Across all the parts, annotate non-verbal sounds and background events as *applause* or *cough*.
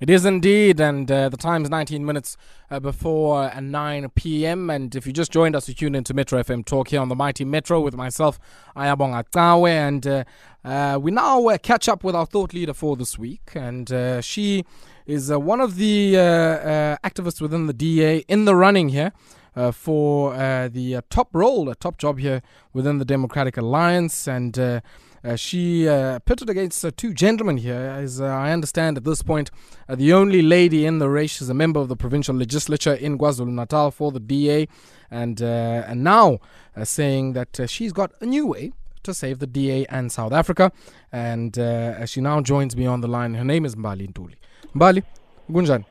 It is indeed, and uh, the is 19 minutes uh, before uh, 9 p.m. And if you just joined us, you tuned into Metro FM Talk here on the Mighty Metro with myself, Ayabonga Tawe, and uh, uh, we now uh, catch up with our thought leader for this week. And she is one of the activists within the DA in the running here. for the top role, a top job here within the Democratic Alliance, and she uh, pitted against uh, two gentlemen here. As uh, I understand at this point, uh, the only lady in the race is a member of the provincial legislature in KwaZulu Natal for the DA, and uh, and now saying that she's got a new way to save the DA and South Africa. And she now joins me on the line. Her name is Mbali Ntuli. Mbali, Gunjan.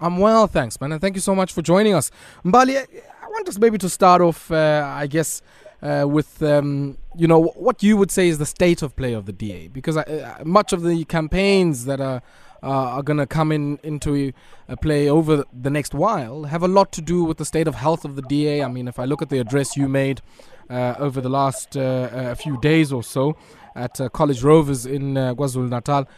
I'm well, thanks, man, and thank you so much for joining us. Mbali, I want us maybe to start off, uh, I guess, uh, with um, you know what you would say is the state of play of the DA, because uh, much of the campaigns that are are going to come in into play over the next while have a lot to do with the state of health of the DA. I mean, if I look at the address you made uh, over the last uh, few days or so at uh, College Rovers in KwaZulu Natal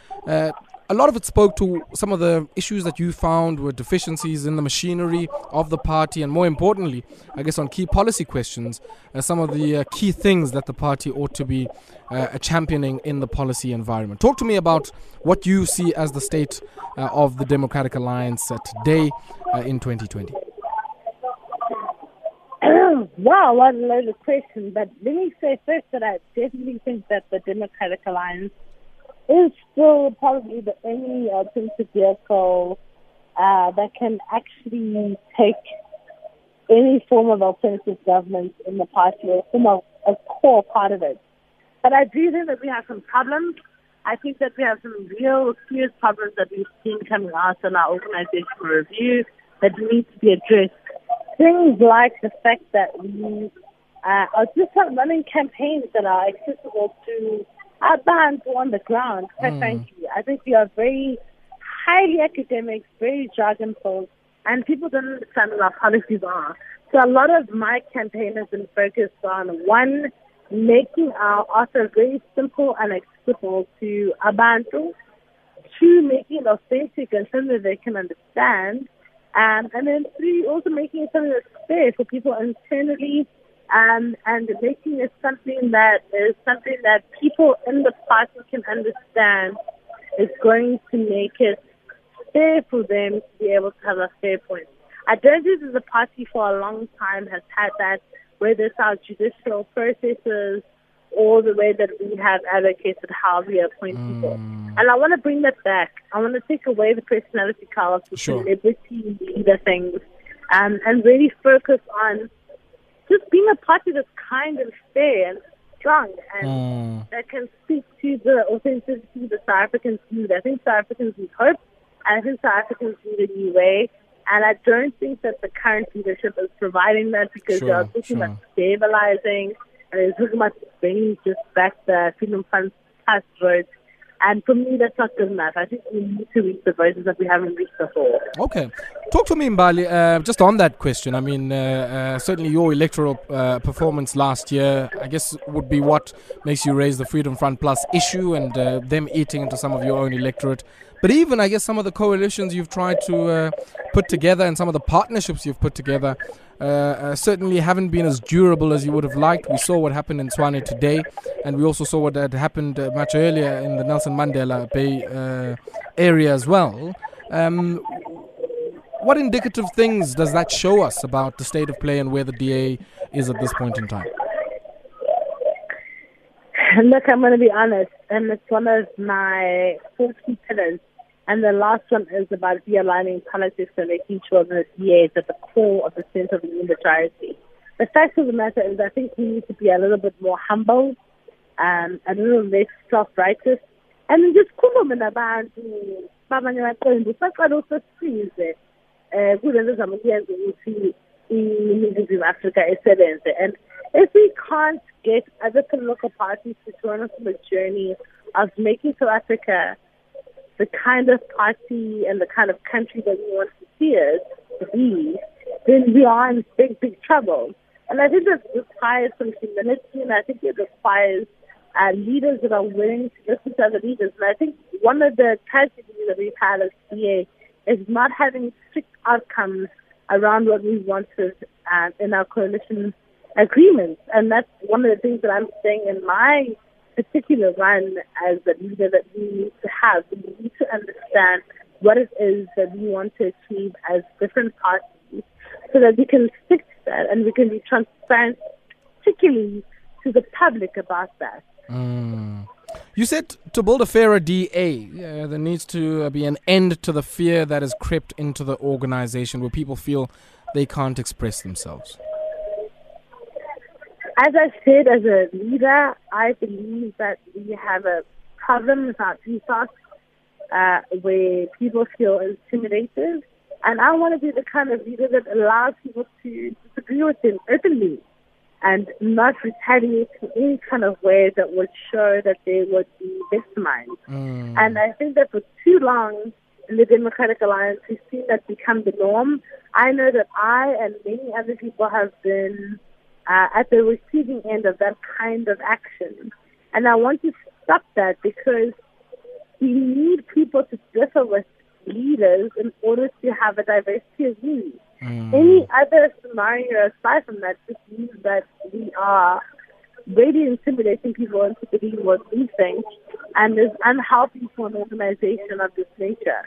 a lot of it spoke to some of the issues that you found were deficiencies in the machinery of the party, and more importantly, I guess on key policy questions, uh, some of the uh, key things that the party ought to be uh, championing in the policy environment. Talk to me about what you see as the state uh, of the Democratic Alliance uh, today uh, in 2020. wow, what a loaded question. But let me say first that I definitely think that the Democratic Alliance is still probably the only alternative vehicle uh, that can actually take any form of alternative government in the party or form of a core part of it. But I do think that we have some problems. I think that we have some real serious problems that we've seen coming out in our organizational review that need to be addressed. Things like the fact that we uh, are just not running campaigns that are accessible to bands on the ground, quite mm. frankly. I think we are very highly academic, very jargon filled, and people don't understand what our policies are. So a lot of my campaign has been focused on one, making our offer very simple and accessible to Abantu. Two, making it authentic and something they can understand. Um, and then three, also making it something that's fair for people internally um, and making it something that is something that people in the party can understand is going to make it fair for them to be able to have a fair point. I don't think that the party for a long time has had that, whether it's our judicial processes or the way that we have advocated how we appoint mm. people. And I want to bring that back. I want to take away the personality cult, sure. celebrity leader things, um, and really focus on just being a party that's kind and fair and strong and mm. that can speak to the authenticity that South Africans need. I think South Africans need hope. And I think South Africans need a new way. And I don't think that the current leadership is providing that because sure, they're talking sure. about stabilizing and they're talking about bringing just back the Freedom Front Plus roads and for me, that's not good enough. I think we need to reach the voices that we haven't reached before. Okay. Talk to me, Mbali, uh, just on that question. I mean, uh, uh, certainly your electoral uh, performance last year, I guess, would be what makes you raise the Freedom Front Plus issue and uh, them eating into some of your own electorate. But even, I guess, some of the coalitions you've tried to uh, put together and some of the partnerships you've put together uh, uh, certainly haven't been as durable as you would have liked. We saw what happened in Tshwane today, and we also saw what had happened uh, much earlier in the Nelson Mandela Bay uh, area as well. Um, what indicative things does that show us about the state of play and where the DA is at this point in time? Look, I'm going to be honest, and it's one of my four key pillars and the last one is about realigning politics and making sure that DA is at the core of the sense of the unitariety. The fact of the matter is I think we need to be a little bit more humble, um, a little less self-righteous, and then just khulume nabantu babanye amaqembu saqala usesize um kule nto zama ukuyenza ukuthi iningizimu afrika esebenze and if we can't get other political parties to join us on the journey of making south africa the kind of party and the kind of country that we want to see us be, then we are in big, big trouble. And I think that requires some humility, and I think it requires uh, leaders that are willing to listen to other leaders. And I think one of the tragedies that we've had as DA is not having strict outcomes around what we wanted uh, in our coalition agreements. And that's one of the things that I'm saying in my particular one as a leader that we need to have. We need to understand what it is that we want to achieve as different parties so that we can to that and we can be transparent, particularly to the public about that. Mm. You said to build a fairer DA, yeah, there needs to be an end to the fear that has crept into the organization where people feel they can't express themselves. As I said, as a leader, I believe that we have a problem with our ethos uh, where people feel intimidated. And I want to be the kind of leader that allows people to disagree with him openly and not retaliate in any kind of way that would show that they would be victimized. Mm. And I think that for too long in the Democratic Alliance, we've seen that become the norm. I know that I and many other people have been uh, at the receiving end of that kind of action. And I want to stop that because we need people to differ with leaders in order to have a diversity of views. Mm. Any other scenario aside from that just means that we are really intimidating people into believing what we think and is unhealthy for an organization of this nature.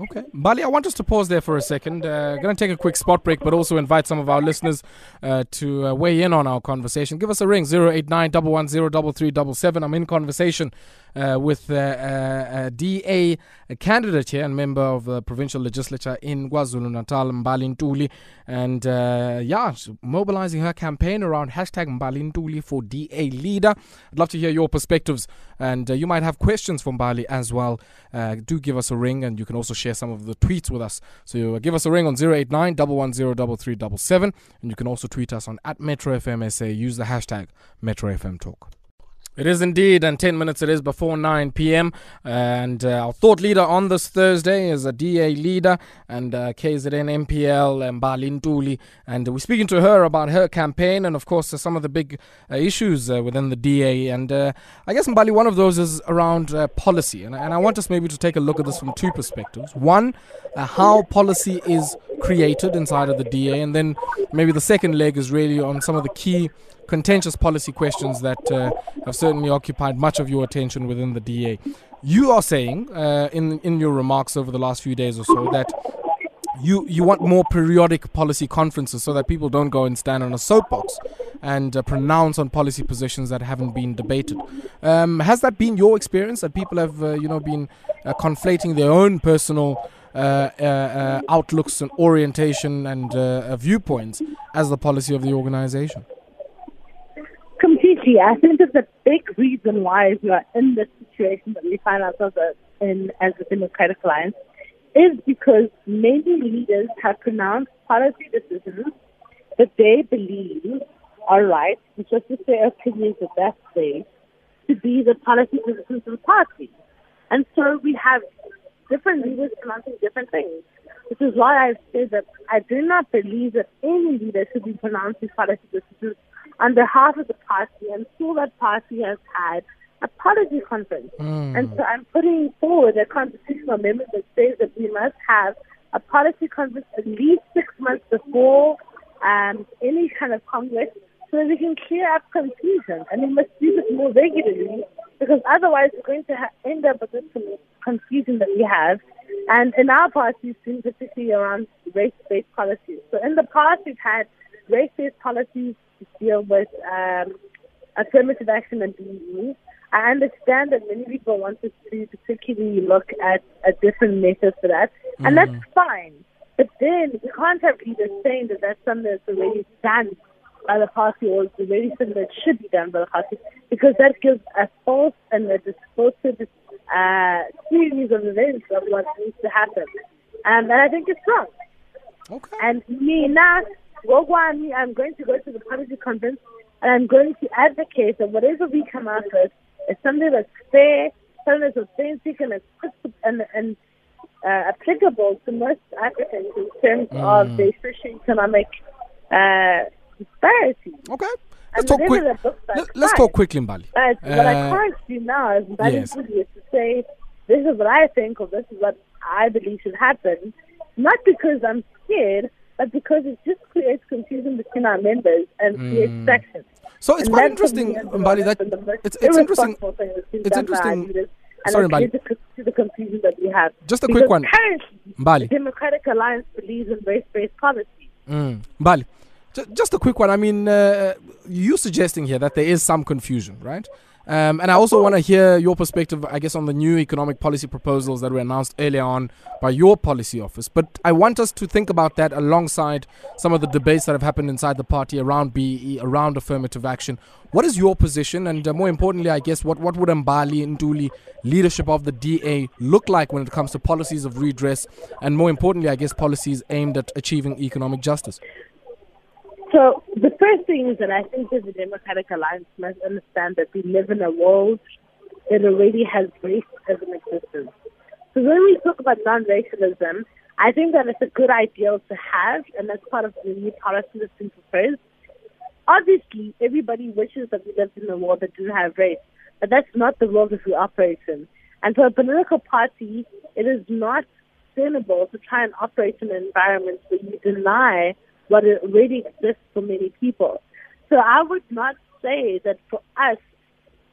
Okay. Bali, I want us to pause there for a second. Uh, going to take a quick spot break, but also invite some of our listeners uh, to uh, weigh in on our conversation. Give us a ring, 089 110 I'm in conversation uh, with uh, uh, a DA a candidate here and member of the provincial legislature in KwaZulu-Natal, Mbali Ntuli. And yeah, mobilizing her campaign around hashtag Mbali Ntuli for DA leader. I'd love to hear your perspectives. And uh, you might have questions from Bali as well. Uh, do give us a ring, and you can also share some of the tweets with us. So uh, give us a ring on 089 110 and you can also tweet us on at Metro FM SA. Use the hashtag Metro FM Talk. It is indeed, and 10 minutes it is before 9 p.m. And uh, our thought leader on this Thursday is a DA leader and uh, KZN MPL Mbali Ntuli. And we're speaking to her about her campaign and, of course, uh, some of the big uh, issues uh, within the DA. And uh, I guess, Mbali, one of those is around uh, policy. And, and, I want us maybe to take a look at this from two perspectives. One, how policy is created inside of the DA. And then maybe the second leg is really on some of the key contentious policy questions that uh, have certainly occupied much of your attention within the DA. You are saying uh, in in your remarks over the last few days or so that you you want more periodic policy conferences so that people don't go and stand on a soapbox and uh, pronounce on policy positions that haven't been debated. Um, has that been your experience that people have uh, you know been uh, conflating their own personal uh, uh, uh, outlooks and orientation and viewpoints as the policy of the organization? Completely. I think it's a big reason why we are in the situation that we find ourselves in as the Democratic Alliance is because many leaders have pronounced policy decisions that they believe are right, is to say opinions at that stage, to be the policy decisions of the party. And so we have different leaders pronouncing different things. Which is why I say that I do not believe that any leader should be pronouncing policy decisions on behalf of the party until that party has had a policy conference. Mm. And so I'm putting forward a constitutional amendment that says that we must have a policy conference at least six months before um, any kind of congress so that we can clear up confusion. And we must do this more regularly because otherwise we're going to ha- end up with this confusion that we have. And in our party, it's been particularly around race-based policies. So in the past, we've had race-based policies to deal with um, affirmative action and BEE. I understand that many people want us to particularly look at a different method for that, and mm. that's fine. But then you can't have leaders saying that that's something that's already done by the party or it's already something that should be done by the party, because that gives a false and a distorted uh, series of events of what needs to happen. Um, and I think it's wrong. Okay. And me now, Gogwani, I'm going to go to the policy conference and I'm going to advocate that whatever we come up with is something that's fair, something that's authentic and, and, and uh, applicable to most Africans in terms mm. of the social economic uh, disparity. Okay. Let's talk quick. Let, us talk quickly, Mbali. But uh, what I uh, can't do now is Mbali yes. is to say, this is what I think or this is what I believe should happen. Not because I'm scared, but because it just creates confusion between our members and mm. creates fractions. So it's and quite interesting, Mbali, that it's, it's interesting. It's interesting. Sorry, Mbali. To the confusion that we have. Just a quick one. Mbali. The Democratic Alliance believes in race-based policy. Mm. Mbali. Just a quick one. I mean, uh, you suggesting here that there is some confusion, right? Um, and I also want to hear your perspective, I guess, on the new economic policy proposals that were announced earlier on by your policy office. But I want us to think about that alongside some of the debates that have happened inside the party around BEE, around affirmative action. What is your position? And uh, more importantly, I guess, what, what would Mbali and Ntuli leadership of the DA look like when it comes to policies of redress? And more importantly, I guess, policies aimed at achieving economic justice? So first thing is that I think that the Democratic Alliance must understand that we live in a world that already has race as an existence. So when we talk about non-racialism, I think that it's a good ideal to have, and that's part of the new policy that's been proposed. Obviously, everybody wishes that we lived in a world that didn't have race, but that's not the world that we operate in. And for a political party, it is not sustainable to try and operate in an environment where you deny what already exists for many people. So I would not say that for us,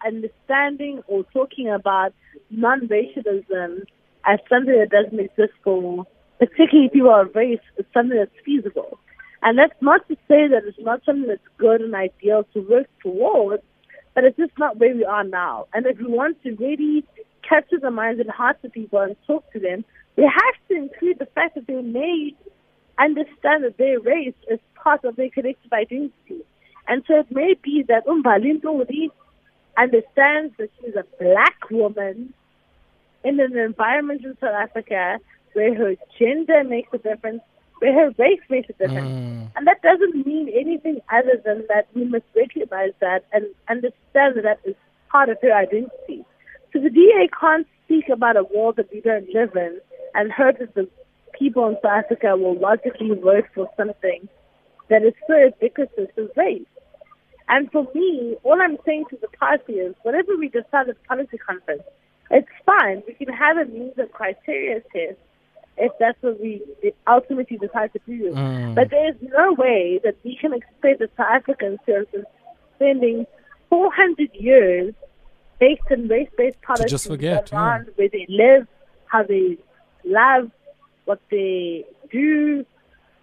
understanding or talking about non-racialism as something that doesn't exist for particularly people of race is something that's feasible. And that's not to say that it's not something that's good and ideal to work towards, but it's just not where we are now. And if we want to really capture the minds and hearts of people and talk to them, we have to include the fact that they may understand that their race is part of their collective identity. And so it may be that Umbali Ntuli understands that she's a black woman in an environment in South Africa where her gender makes a difference, where her race makes a difference. Mm. And that doesn't mean anything other than that we must recognize that and understand that that is part of her identity. So the DA can't speak about a world that we don't live in and that the people in South Africa will logically vote for something that is so ubiquitous as race. And for me, all I'm saying to the party is, whatever we decide at policy conference, it's fine. We can have a means of criteria test if that's what we ultimately decide to do. Mm. But there is no way that we can expect the South Africans have spending 400 years based in race-based policies just forget, around yeah. where they live, how they love, what they do,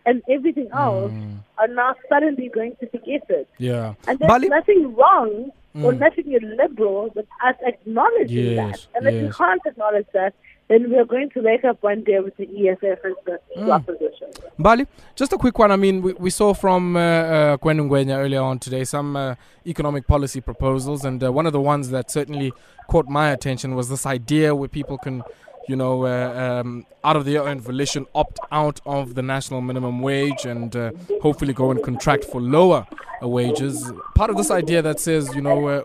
and everything else mm. are now suddenly going to forget it. Yeah. And there's Bali- nothing wrong mm. or nothing illiberal with us acknowledging yes, that. And yes. if we can't acknowledge that, then we're going to wake up one day with the EFF as the mm. opposition. Bali, just a quick one. I mean, we, we saw from uh, uh, earlier on today some uh, economic policy proposals, and uh, one of the ones that certainly caught my attention was this idea where people can you know, uh, um, out of their own volition, opt out of the national minimum wage and uh, hopefully go and contract for lower uh, wages. Part of this idea that says, you know, uh,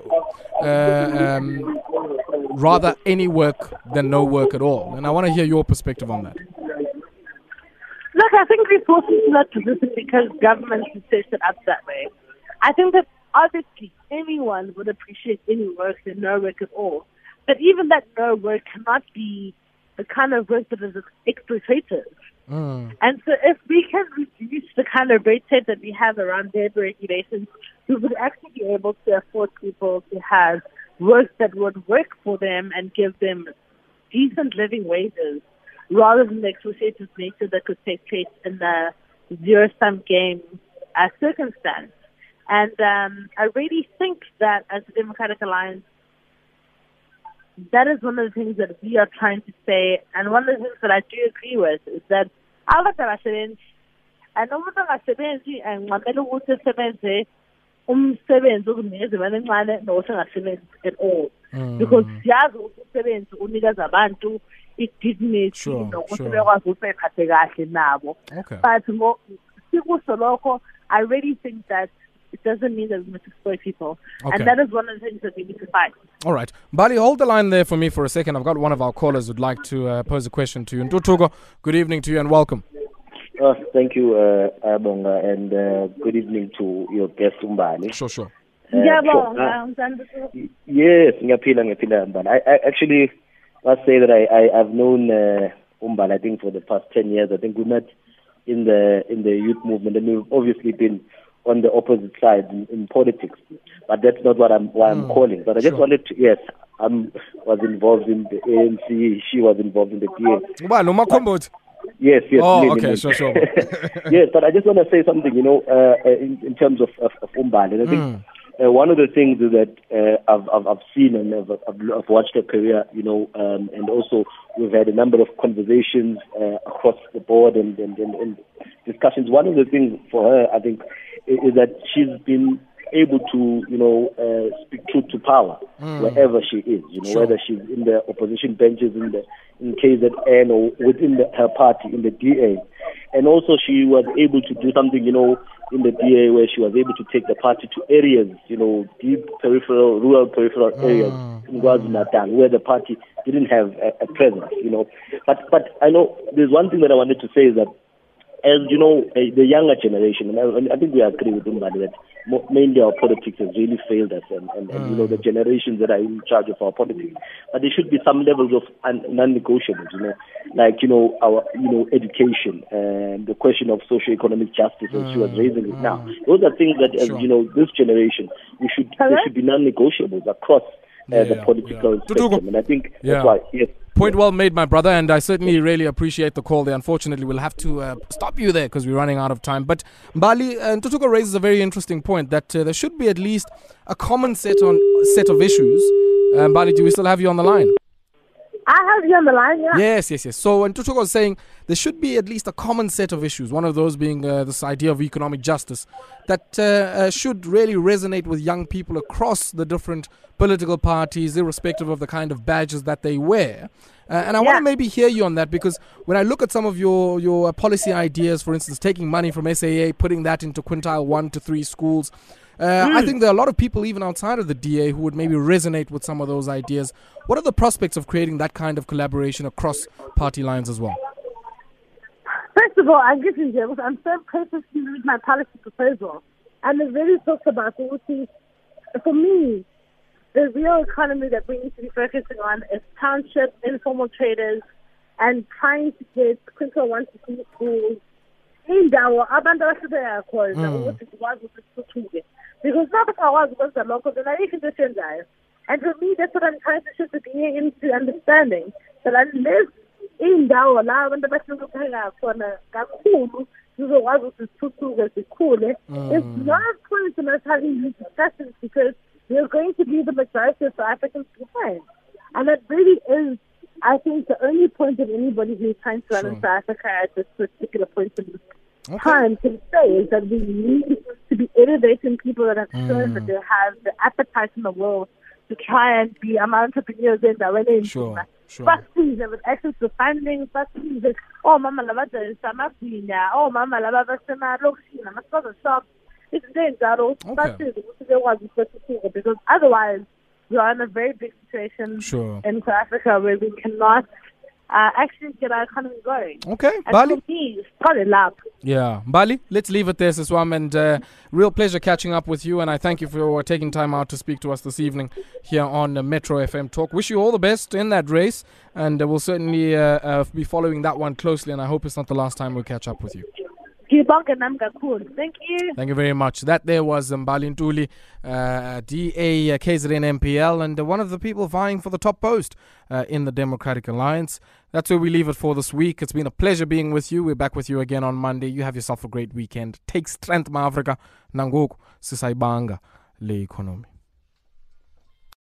uh, um, rather any work than no work at all. And I want to hear your perspective on that. Look, I think we're forced into that position because government has set it up that way. I think that obviously anyone would appreciate any work than no work at all. But even that no work cannot be the kind of work that is exploitative. Mm. And so if we can reduce the kind of red tape that we have around labor regulations, we would actually be able to afford people to have work that would work for them and give them decent living wages rather than the exploitative nature that could take place in the zero-sum game uh, circumstance. And um, I really think that as the Democratic Alliance, that is one of the things that we are trying to say, and one of the things that I do agree with is that abantu abasebenzi and umuntu angasebenzi anqamele ukuthi esebenze umsebenzi okunikeza imali encane nosengasebenzi at all. Mm. because siyazi ukuthi umsebenzi unikeza abantu i-dignity nokuthi bekwazi ukuthi bephathe kahle nabo. But sikuso lokho i really think that it doesn't mean that we must exploit people. Okay. And that is one of the things that we need to fight. All right. Bali, hold the line there for me for a second. I've got one of our callers who'd like to uh, pose a question to you. Ntutuko, good evening to you and welcome. Oh, thank you, uh, Abonga, and uh, good evening to your guest, Umbali. Sure, sure. ngiyabonga mzansi Y- Yes, ngiyaphila ngiyaphila Mbala. I, I actually must say that I, I I've known uh, Umbala I think for the past ten years. I think we met in the in the youth movement and we've obviously been on the opposite side in, in politics. But that's not what I'm why I'm calling. But I just sure. wanted to yes, I was involved in the ANC, she was involved in the DA. Lo Makhombothi. Yes, yes. Oh, me, okay, me. sure, sure. *laughs* yes, but I just want to say something, you know, uh, uh, in, in terms of, of, of Umbali. And I think Mm. uh, one of the things that uh, I've, I've, I've seen and I've, I've, I've watched her career, you know, um, and also we've had a number of conversations uh, across the board and, and, and, and discussions. One of the things for her, I think, is, is that she's been able to, you know, uh, speak truth to power wherever she is, you know, Sure. whether she's in the opposition benches in the in KZN or within the, her party in the DA. And also she was able to do something, you know, in the DA where she was able to take the party to areas, you know, deep peripheral, rural peripheral areas in KwaZulu-Natal where the party didn't have a, a presence, you know. But but I know there's one thing that I wanted to say is that as you know, uh, the younger generation, and I, I think we agree with Umbali that mainly our politics has really failed us, and, and, and you know the generations that are in charge of our politics. But there should be some levels of un- non-negotiables, you know, like you know our you know education and the question of socio-economic justice, as she was raising it now. Those are things that, as Sure. you know, this generation we should there should be non-negotiables across uh, Yeah, the political yeah. spectrum, and I think Yeah. that's why yes. Point well made, my brother, and I certainly really appreciate the call there. Unfortunately, we'll have to uh, stop you there because we're running out of time. But Mbali uh, Ntutuko raises a very interesting point that uh, there should be at least a common set on set of issues. Uh, Mbali, do we still have you on the line? I have you on the line, yeah. Yes, yes, yes. So, Ntutuko was saying there should be at least a common set of issues. One of those being uh, this idea of economic justice that uh, uh, should really resonate with young people across the different political parties, irrespective of the kind of badges that they wear. Uh, and I want to maybe hear you on that because when I look at some of your your policy ideas, for instance, taking money from SAA, putting that into quintile one to three schools. Uh, I think there are a lot of people, even outside of the DA, who would maybe resonate with some of those ideas. What are the prospects of creating that kind of collaboration across party lines as well? First of all, I give you here, I'm so impressed with you with my policy proposal. And it really talks about the which for me, the real economy that we need to be focusing on is township, informal traders, and trying to get quintile one to two schools. Indawo abantu abahlupheka khona ukuthi sikwazi ukuthi sithuthuke because singakwazi ukwenza lokho then ayikho into esiyenzayo and for me that's what I'm trying to shift the DA into understanding that unless indawo la abantu abahlupheka khona kakhulu zizokwazi ukuthi zithuthuke zikhule mm. it's not a to us having these discussions because we're going to be the majority of South Africans behind and that really is I think the only point that anybody who's trying to run in South Africa at this particular point in Okay. time can say is that we need be innovating people that have shown that they have the appetite in the world to try and be um, entrepreneurs in the Sure, sure. Factories and with access to funding, factories that, oh, mama, lava samabhinya, oh, mama, lava basemalokishini, amaspaza shops. It's doing that all Okay. factories ukuthi bekwazi ukuthuthuka because otherwise we are in a very big situation Sure. in South Africa where we cannot uh, actually get our economy going. Okay, And Bali. for me, probably luck. Yeah, Bali, let's leave it there, Siswam. And uh, real pleasure catching up with you. And I thank you for taking time out to speak to us this evening here on uh, Metro FM Talk. Wish you all the best in that race. And uh, we'll certainly uh, uh, be following that one closely. And I hope it's not the last time we'll catch up with you. Thank you. Thank you very much. That there was Mbali Ntuli, uh, DA uh, KZN MPL, and uh, one of the people vying for the top post uh, in the Democratic Alliance. That's where we leave it for this week. It's been a pleasure being with you. We're back with you again on Monday. You have yourself a great weekend. Take strength, Ma Africa. Nangoku, sisaibanga le economy.